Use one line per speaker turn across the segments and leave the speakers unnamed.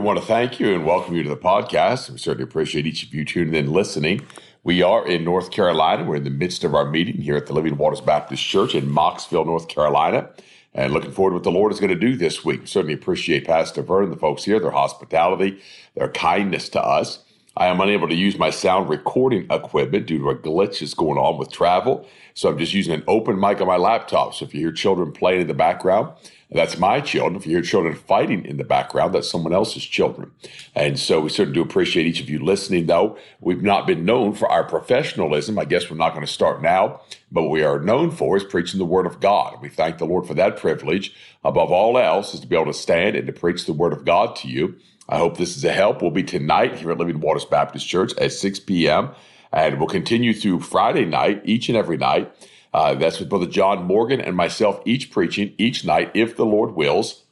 We want to thank you and welcome you to the podcast. We certainly appreciate each of you tuning in listening. We are in North Carolina. We're in the midst of our meeting here at the Living Waters Baptist Church in Mocksville, North Carolina. And looking forward to what the Lord is going to do this week. We certainly appreciate Pastor Vern, the folks here, their hospitality, their kindness to us. I am unable to use my sound recording equipment due to a glitch that's going on with travel. So I'm just using an open mic on my laptop. So if you hear children playing in the background, that's my children. If you hear children fighting in the background, that's someone else's children. And so we certainly do appreciate each of you listening, though. We've not been known for our professionalism. I guess we're not going to start now, but what we are known for is preaching the Word of God. We thank the Lord for that privilege. Above all else, is to be able to stand and to preach the Word of God to you. I hope this is a help. We'll be tonight here at Living Waters Baptist Church at 6 p.m. And we'll continue through Friday night, each and every night. Uh, that's with Brother John Morgan and myself, each preaching each night, if the Lord wills.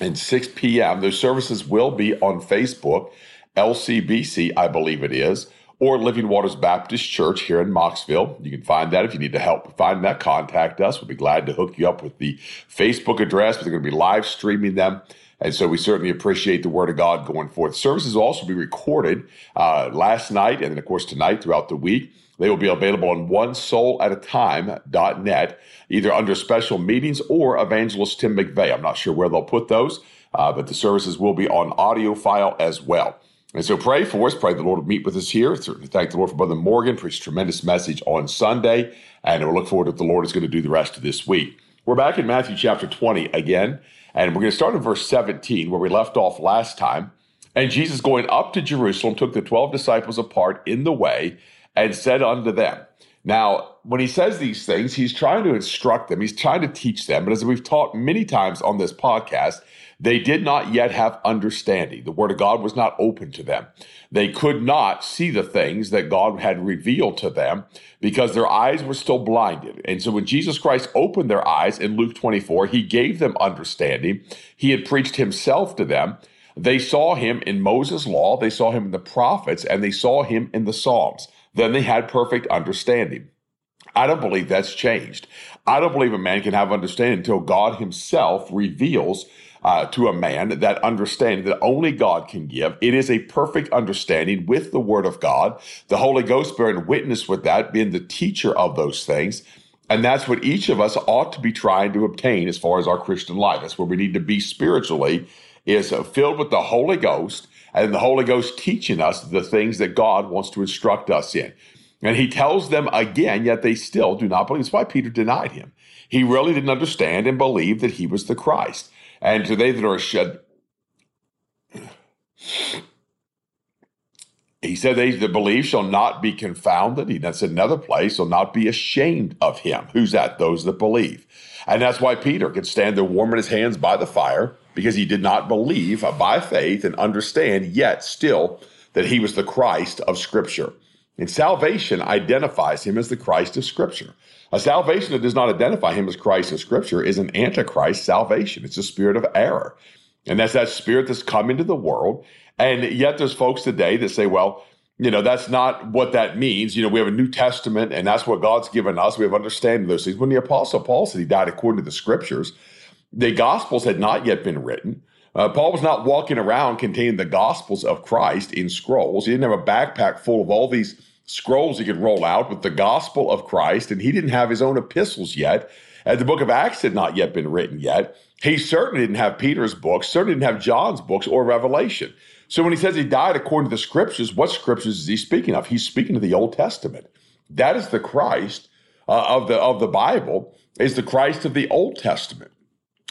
And 6 p.m. Those services will be on Facebook, LCBC, I believe it is, or Living Waters Baptist Church here in Mocksville. You can find that if you need to help find that. Contact us. We'll be glad to hook you up with the Facebook address. They're going to be live streaming them. And so we certainly appreciate the word of God going forth. Services will also be recorded uh, last night and then, of course, tonight throughout the week. They will be available on one soul at a time.net, either under special meetings or evangelist Tim McVeigh. I'm not sure where they'll put those, uh, but the services will be on audio file as well. And so pray for us. Pray the Lord will meet with us here. Certainly thank the Lord for Brother Morgan, preached a tremendous message on Sunday. And we'll look forward to what the Lord is going to do the rest of this week. We're back in Matthew chapter 20 again, and we're going to start in verse 17, where we left off last time. And Jesus going up to Jerusalem took the 12 disciples apart in the way and said unto them. Now, when he says these things, he's trying to instruct them, he's trying to teach them. But as we've taught many times on this podcast, they did not yet have understanding. The word of God was not open to them. They could not see the things that God had revealed to them because their eyes were still blinded. And so when Jesus Christ opened their eyes in Luke 24, he gave them understanding. He had preached himself to them. They saw him in Moses' law, they saw him in the prophets, and they saw him in the Psalms then they had perfect understanding. I don't believe that's changed. I don't believe a man can have understanding until God himself reveals uh, to a man that understanding that only God can give. It is a perfect understanding with the Word of God. The Holy Ghost bearing witness with that, being the teacher of those things. And that's what each of us ought to be trying to obtain as far as our Christian life. That's where we need to be spiritually, is filled with the Holy Ghost and the Holy Ghost teaching us the things that God wants to instruct us in. And he tells them again, yet they still do not believe. That's why Peter denied him. He really didn't understand and believe that he was the Christ. And to they that are shed, he said, They that believe shall not be confounded. He, that's another place, shall not be ashamed of him. Who's that? Those that believe. And that's why Peter could stand there warming his hands by the fire because he did not believe uh, by faith and understand yet still that he was the Christ of Scripture. And salvation identifies him as the Christ of Scripture. A salvation that does not identify him as Christ of Scripture is an antichrist salvation. It's a spirit of error. And that's that spirit that's come into the world. And yet there's folks today that say, well, you know, that's not what that means. You know, we have a New Testament and that's what God's given us. We have understanding of those things. When the Apostle Paul said he died according to the Scriptures, the Gospels had not yet been written. Uh, Paul was not walking around containing the Gospels of Christ in scrolls. He didn't have a backpack full of all these scrolls he could roll out with the Gospel of Christ, and he didn't have his own epistles yet. And the book of Acts had not yet been written yet. He certainly didn't have Peter's books, certainly didn't have John's books or Revelation. So when he says he died according to the scriptures, what scriptures is he speaking of? He's speaking of the Old Testament. That is the Christ uh, of the of the Bible is the Christ of the Old Testament.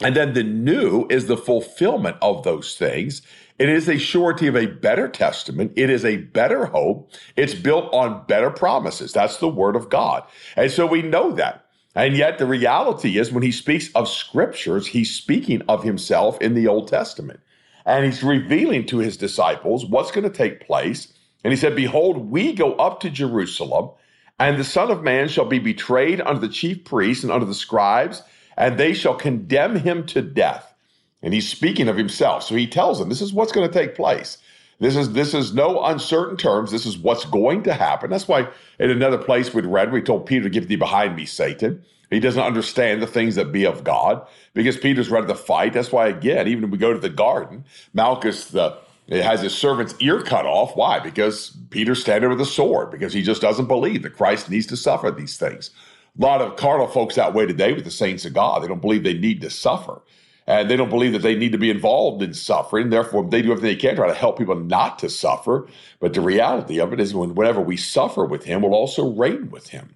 And then the new is the fulfillment of those things. It is a surety of a better testament. It is a better hope. It's built on better promises. That's the word of God. And so we know that. And yet the reality is when he speaks of scriptures, he's speaking of himself in the Old Testament. And he's revealing to his disciples what's going to take place. And he said, Behold, we go up to Jerusalem, and the Son of Man shall be betrayed unto the chief priests and unto the scribes and they shall condemn him to death. And he's speaking of himself. So he tells them this is what's going to take place. This is this is no uncertain terms. This is what's going to happen. That's why in another place we'd read, we told Peter to get thee behind me, Satan. He doesn't understand the things that be of God because Peter's ready to fight. That's why, again, even when we go to the garden, Malchus the has his servant's ear cut off. Why? Because Peter's standing with a sword, because he just doesn't believe that Christ needs to suffer these things. A lot of carnal folks that way today with the saints of God. They don't believe they need to suffer. And they don't believe that they need to be involved in suffering. Therefore, they do everything they can to try to help people not to suffer. But the reality of it is, when, whenever we suffer with Him, we'll also reign with Him.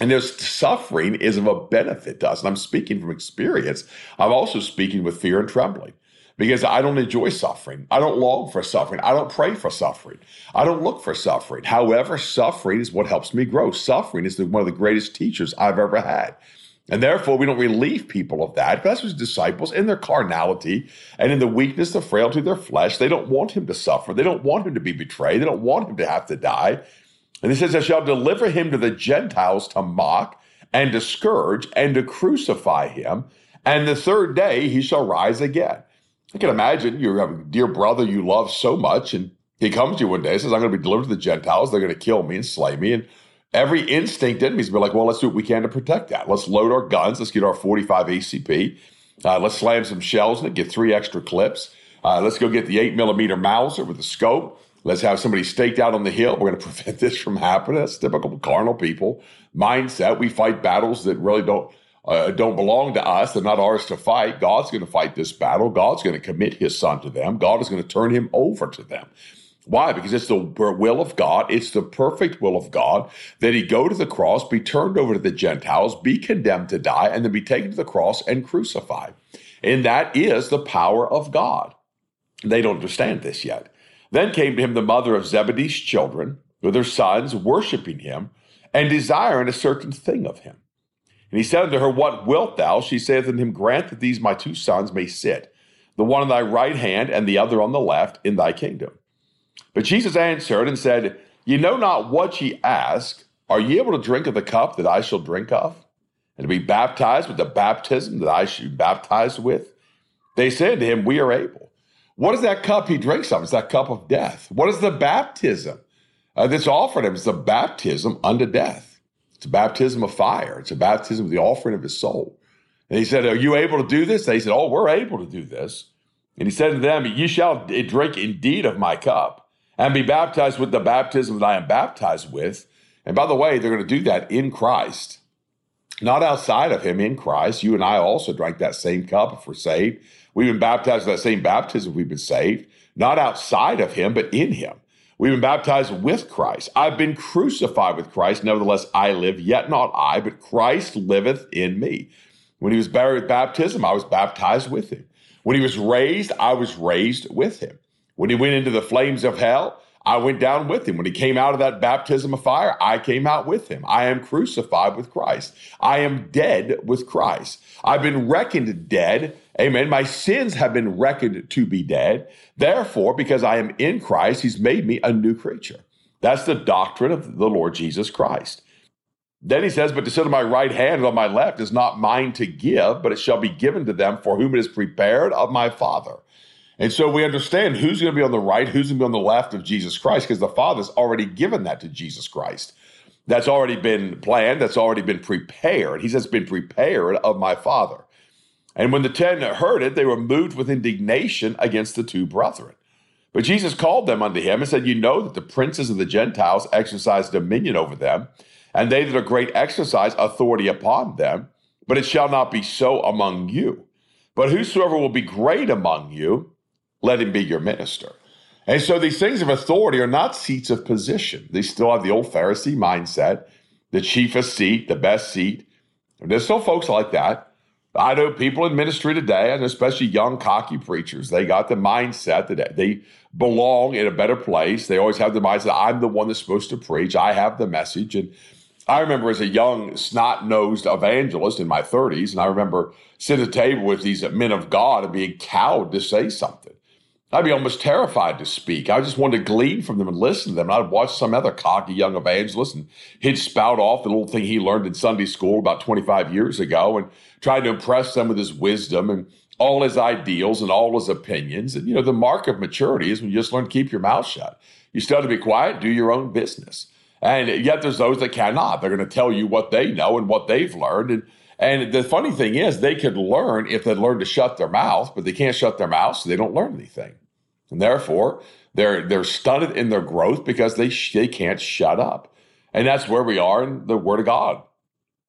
And there's suffering is of a benefit to us. And I'm speaking from experience. I'm also speaking with fear and trembling because I don't enjoy suffering. I don't long for suffering. I don't pray for suffering. I don't look for suffering. However, suffering is what helps me grow. Suffering is the, one of the greatest teachers I've ever had. And therefore, we don't relieve people of that. That's what disciples, in their carnality and in the weakness, the frailty of their flesh, they don't want him to suffer. They don't want him to be betrayed. They don't want him to have to die. And he says, I shall deliver him to the Gentiles to mock and to scourge and to crucify him. And the third day he shall rise again. I can imagine you have a dear brother you love so much, and he comes to you one day and says, I'm going to be delivered to the Gentiles. They're going to kill me and slay me. And every instinct in me is to be like, well, let's do what we can to protect that. Let's load our guns. Let's get our 45 ACP. Uh, let's slam some shells in it, get three extra clips. Uh, let's go get the 8 millimeter Mauser with the scope. Let's have somebody staked out on the hill. We're going to prevent this from happening. That's typical carnal people mindset. We fight battles that really don't uh, don't belong to us. They're not ours to fight. God's going to fight this battle. God's going to commit his son to them. God is going to turn him over to them. Why? Because it's the will of God. It's the perfect will of God that he go to the cross, be turned over to the Gentiles, be condemned to die, and then be taken to the cross and crucified. And that is the power of God. They don't understand this yet. Then came to him the mother of Zebedee's children with her sons, worshiping him and desiring a certain thing of him. And he said unto her, What wilt thou? She saith unto him, Grant that these my two sons may sit, the one on thy right hand and the other on the left, in thy kingdom. But Jesus answered and said, Ye know not what ye ask. Are ye able to drink of the cup that I shall drink of? And to be baptized with the baptism that I should be baptized with? They said to him, We are able. What is that cup he drinks of? It's that cup of death. What is the baptism uh, that's offered him? It's the baptism unto death. It's a baptism of fire. It's a baptism of the offering of his soul. And he said, Are you able to do this? They said, Oh, we're able to do this. And he said to them, You shall drink indeed of my cup and be baptized with the baptism that I am baptized with. And by the way, they're going to do that in Christ, not outside of him, in Christ. You and I also drank that same cup if we're saved. We've been baptized with that same baptism, we've been saved, not outside of him, but in him. We've been baptized with Christ. I've been crucified with Christ. Nevertheless, I live, yet not I, but Christ liveth in me. When he was buried with baptism, I was baptized with him. When he was raised, I was raised with him. When he went into the flames of hell, I went down with him. When he came out of that baptism of fire, I came out with him. I am crucified with Christ. I am dead with Christ. I've been reckoned dead. Amen. My sins have been reckoned to be dead. Therefore, because I am in Christ, he's made me a new creature. That's the doctrine of the Lord Jesus Christ. Then he says, But to sit on my right hand and on my left is not mine to give, but it shall be given to them for whom it is prepared of my Father. And so we understand who's going to be on the right, who's going to be on the left of Jesus Christ, because the Father's already given that to Jesus Christ. That's already been planned, that's already been prepared. He says, been prepared of my Father. And when the ten heard it, they were moved with indignation against the two brethren. But Jesus called them unto him and said, You know that the princes of the Gentiles exercise dominion over them, and they that are great exercise authority upon them. But it shall not be so among you. But whosoever will be great among you, let him be your minister. And so these things of authority are not seats of position. They still have the old Pharisee mindset. the chiefest seat, the best seat. There's still folks like that. I know people in ministry today, and especially young, cocky preachers, they got the mindset that they belong in a better place. They always have the mindset, I'm the one that's supposed to preach. I have the message. And I remember as a young, snot nosed evangelist in my 30s, and I remember sitting at a table with these men of God and being cowed to say something. I'd be almost terrified to speak. I just wanted to glean from them and listen to them. I'd watch some other cocky young evangelist and he'd spout off the little thing he learned in Sunday school about 25 years ago and try to impress them with his wisdom and all his ideals and all his opinions. And, you know, the mark of maturity is when you just learn to keep your mouth shut. You still have to be quiet, do your own business. And yet there's those that cannot. They're going to tell you what they know and what they've learned. And and the funny thing is, they could learn if they learn to shut their mouth, but they can't shut their mouth, so they don't learn anything. And therefore, they're they're stunted in their growth because they they can't shut up. And that's where we are in the Word of God.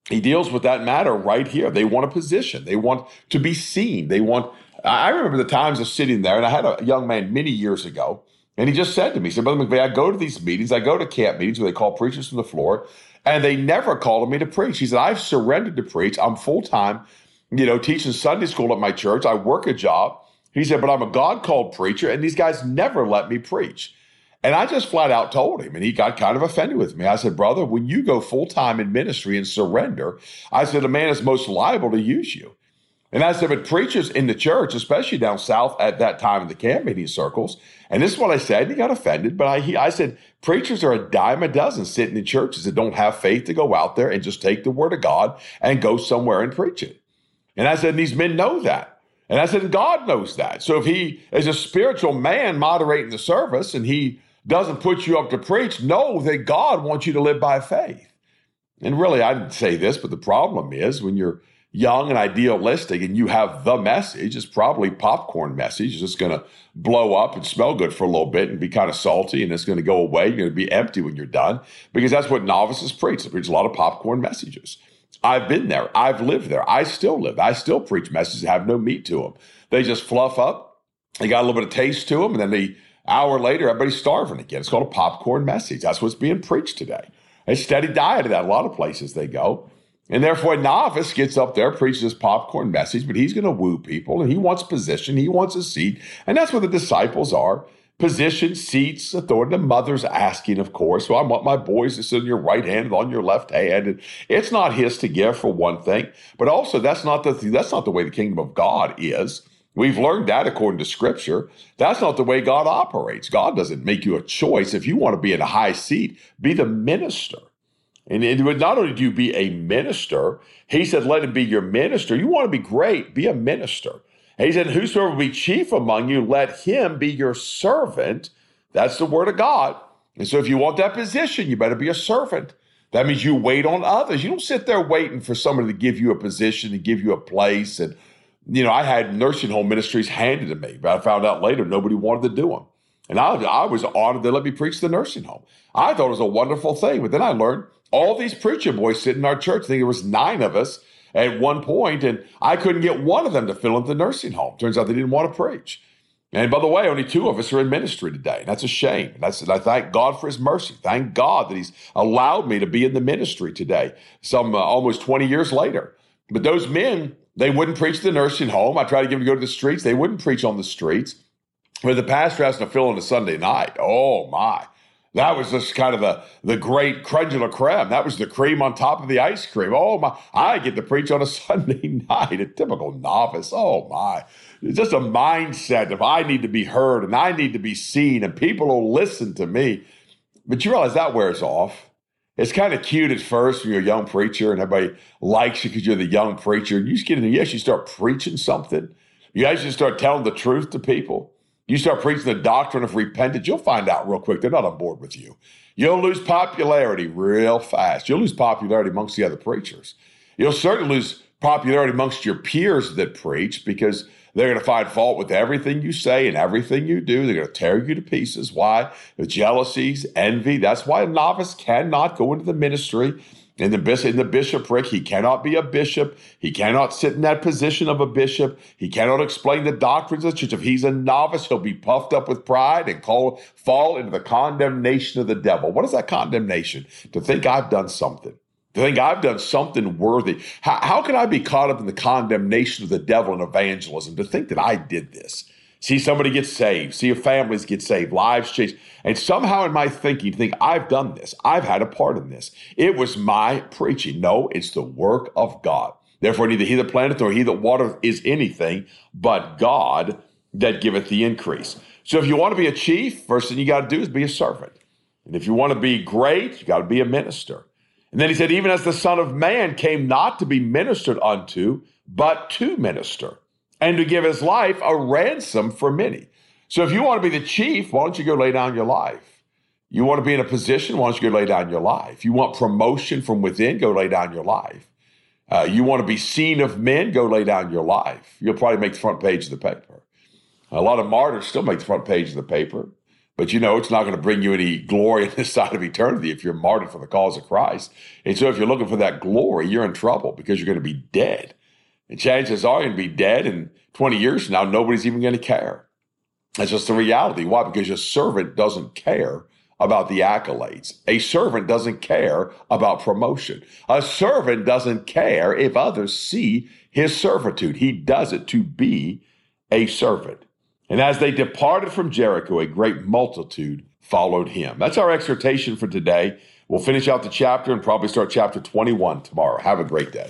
He deals with that matter right here. They want a position. They want to be seen. They want. I remember the times of sitting there, and I had a young man many years ago, and he just said to me, he said, Brother McVeigh, I go to these meetings, I go to camp meetings where they call preachers from the floor, and they never called me to preach. He said, I've surrendered to preach. I'm full time, you know, teaching Sunday school at my church. I work a job. He said, but I'm a God called preacher, and these guys never let me preach. And I just flat out told him, and he got kind of offended with me. I said, Brother, when you go full time in ministry and surrender, I said, a man is most liable to use you. And I said, but preachers in the church, especially down south at that time in the camp meeting circles, and this is what I said, and he got offended, but I, he, I said, preachers are a dime a dozen sitting in churches that don't have faith to go out there and just take the word of God and go somewhere and preach it. And I said, these men know that. And I said, God knows that. So if he is a spiritual man moderating the service and he doesn't put you up to preach, know that God wants you to live by faith. And really, I didn't say this, but the problem is when you're young and idealistic and you have the message, it's probably popcorn message. It's just going to blow up and smell good for a little bit and be kind of salty and it's going to go away. You're going to be empty when you're done because that's what novices preach. They preach a lot of popcorn messages. I've been there. I've lived there. I still live. I still preach messages that have no meat to them. They just fluff up. They got a little bit of taste to them, and then the hour later, everybody's starving again. It's called a popcorn message. That's what's being preached today. A steady diet of that. A lot of places they go. And therefore, a novice gets up there, preaches this popcorn message, but he's going to woo people and he wants position, he wants a seat. And that's what the disciples are position, seats, authority. The mother's asking, of course. So I want my boys to sit on your right hand on your left hand. And it's not his to give for one thing, but also that's not the that's not the way the kingdom of God is. We've learned that according to scripture. That's not the way God operates. God doesn't make you a choice. If you want to be in a high seat, be the minister. And it would not only do you be a minister, he said, let him be your minister. You want to be great, be a minister. And he said, Whosoever will be chief among you, let him be your servant. That's the word of God. And so if you want that position, you better be a servant. That means you wait on others. You don't sit there waiting for somebody to give you a position and give you a place. And, you know, I had nursing home ministries handed to me, but I found out later nobody wanted to do them. And I, I was honored to let me preach the nursing home. I thought it was a wonderful thing. But then I learned all these preacher boys sit in our church. I think there was nine of us at one point, and I couldn't get one of them to fill in the nursing home. Turns out they didn't want to preach. And by the way, only two of us are in ministry today. And that's a shame. And that's, I thank God for his mercy. Thank God that he's allowed me to be in the ministry today, some uh, almost 20 years later. But those men, they wouldn't preach the nursing home. I tried to get them to go to the streets. They wouldn't preach on the streets. But the pastor has to fill in a Sunday night. Oh, my. That was just kind of the, the great creme de la creme. That was the cream on top of the ice cream. Oh my, I get to preach on a Sunday night, a typical novice. Oh my. It's just a mindset of I need to be heard and I need to be seen and people will listen to me. But you realize that wears off. It's kind of cute at first when you're a young preacher and everybody likes you because you're the young preacher. And you just get in there, yes, you start preaching something. You actually start telling the truth to people. You start preaching the doctrine of repentance, you'll find out real quick they're not on board with you. You'll lose popularity real fast. You'll lose popularity amongst the other preachers. You'll certainly lose popularity amongst your peers that preach because they're going to find fault with everything you say and everything you do. They're going to tear you to pieces. Why? The jealousies, envy. That's why a novice cannot go into the ministry in the, in the bishopric, he cannot be a bishop. He cannot sit in that position of a bishop. He cannot explain the doctrines of the church. If he's a novice, he'll be puffed up with pride and call, fall into the condemnation of the devil. What is that condemnation? To think I've done something. to think I've done something worthy. How, how can I be caught up in the condemnation of the devil and evangelism to think that I did this? See somebody get saved, see your families get saved, lives changed. And somehow in my thinking, think I've done this, I've had a part in this. It was my preaching. No, it's the work of God. Therefore, neither he that planteth nor he that watereth is anything but God that giveth the increase. So if you want to be a chief, first thing you got to do is be a servant. And if you want to be great, you got to be a minister. And then he said, even as the Son of Man came not to be ministered unto, but to minister, and to give his life a ransom for many. So if you want to be the chief, why don't you go lay down your life? You want to be in a position, why don't you go lay down your life? You want promotion from within, go lay down your life. Uh, you want to be seen of men, go lay down your life. You'll probably make the front page of the paper. A lot of martyrs still make the front page of the paper. But you know, it's not going to bring you any glory in this side of eternity if you're martyred for the cause of Christ. And so if you're looking for that glory, you're in trouble because you're going to be dead. And chances are oh, you're going to be dead, in 20 years from now, nobody's even going to care. That's just the reality. Why? Because your servant doesn't care about the accolades. A servant doesn't care about promotion. A servant doesn't care if others see his servitude. He does it to be a servant. And as they departed from Jericho, a great multitude followed him. That's our exhortation for today. We'll finish out the chapter and probably start chapter 21 tomorrow. Have a great day.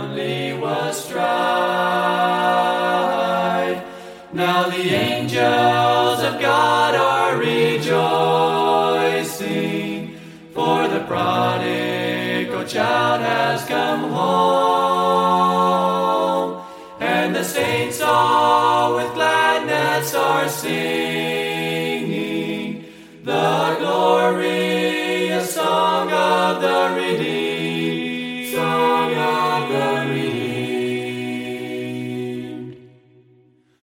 Gladness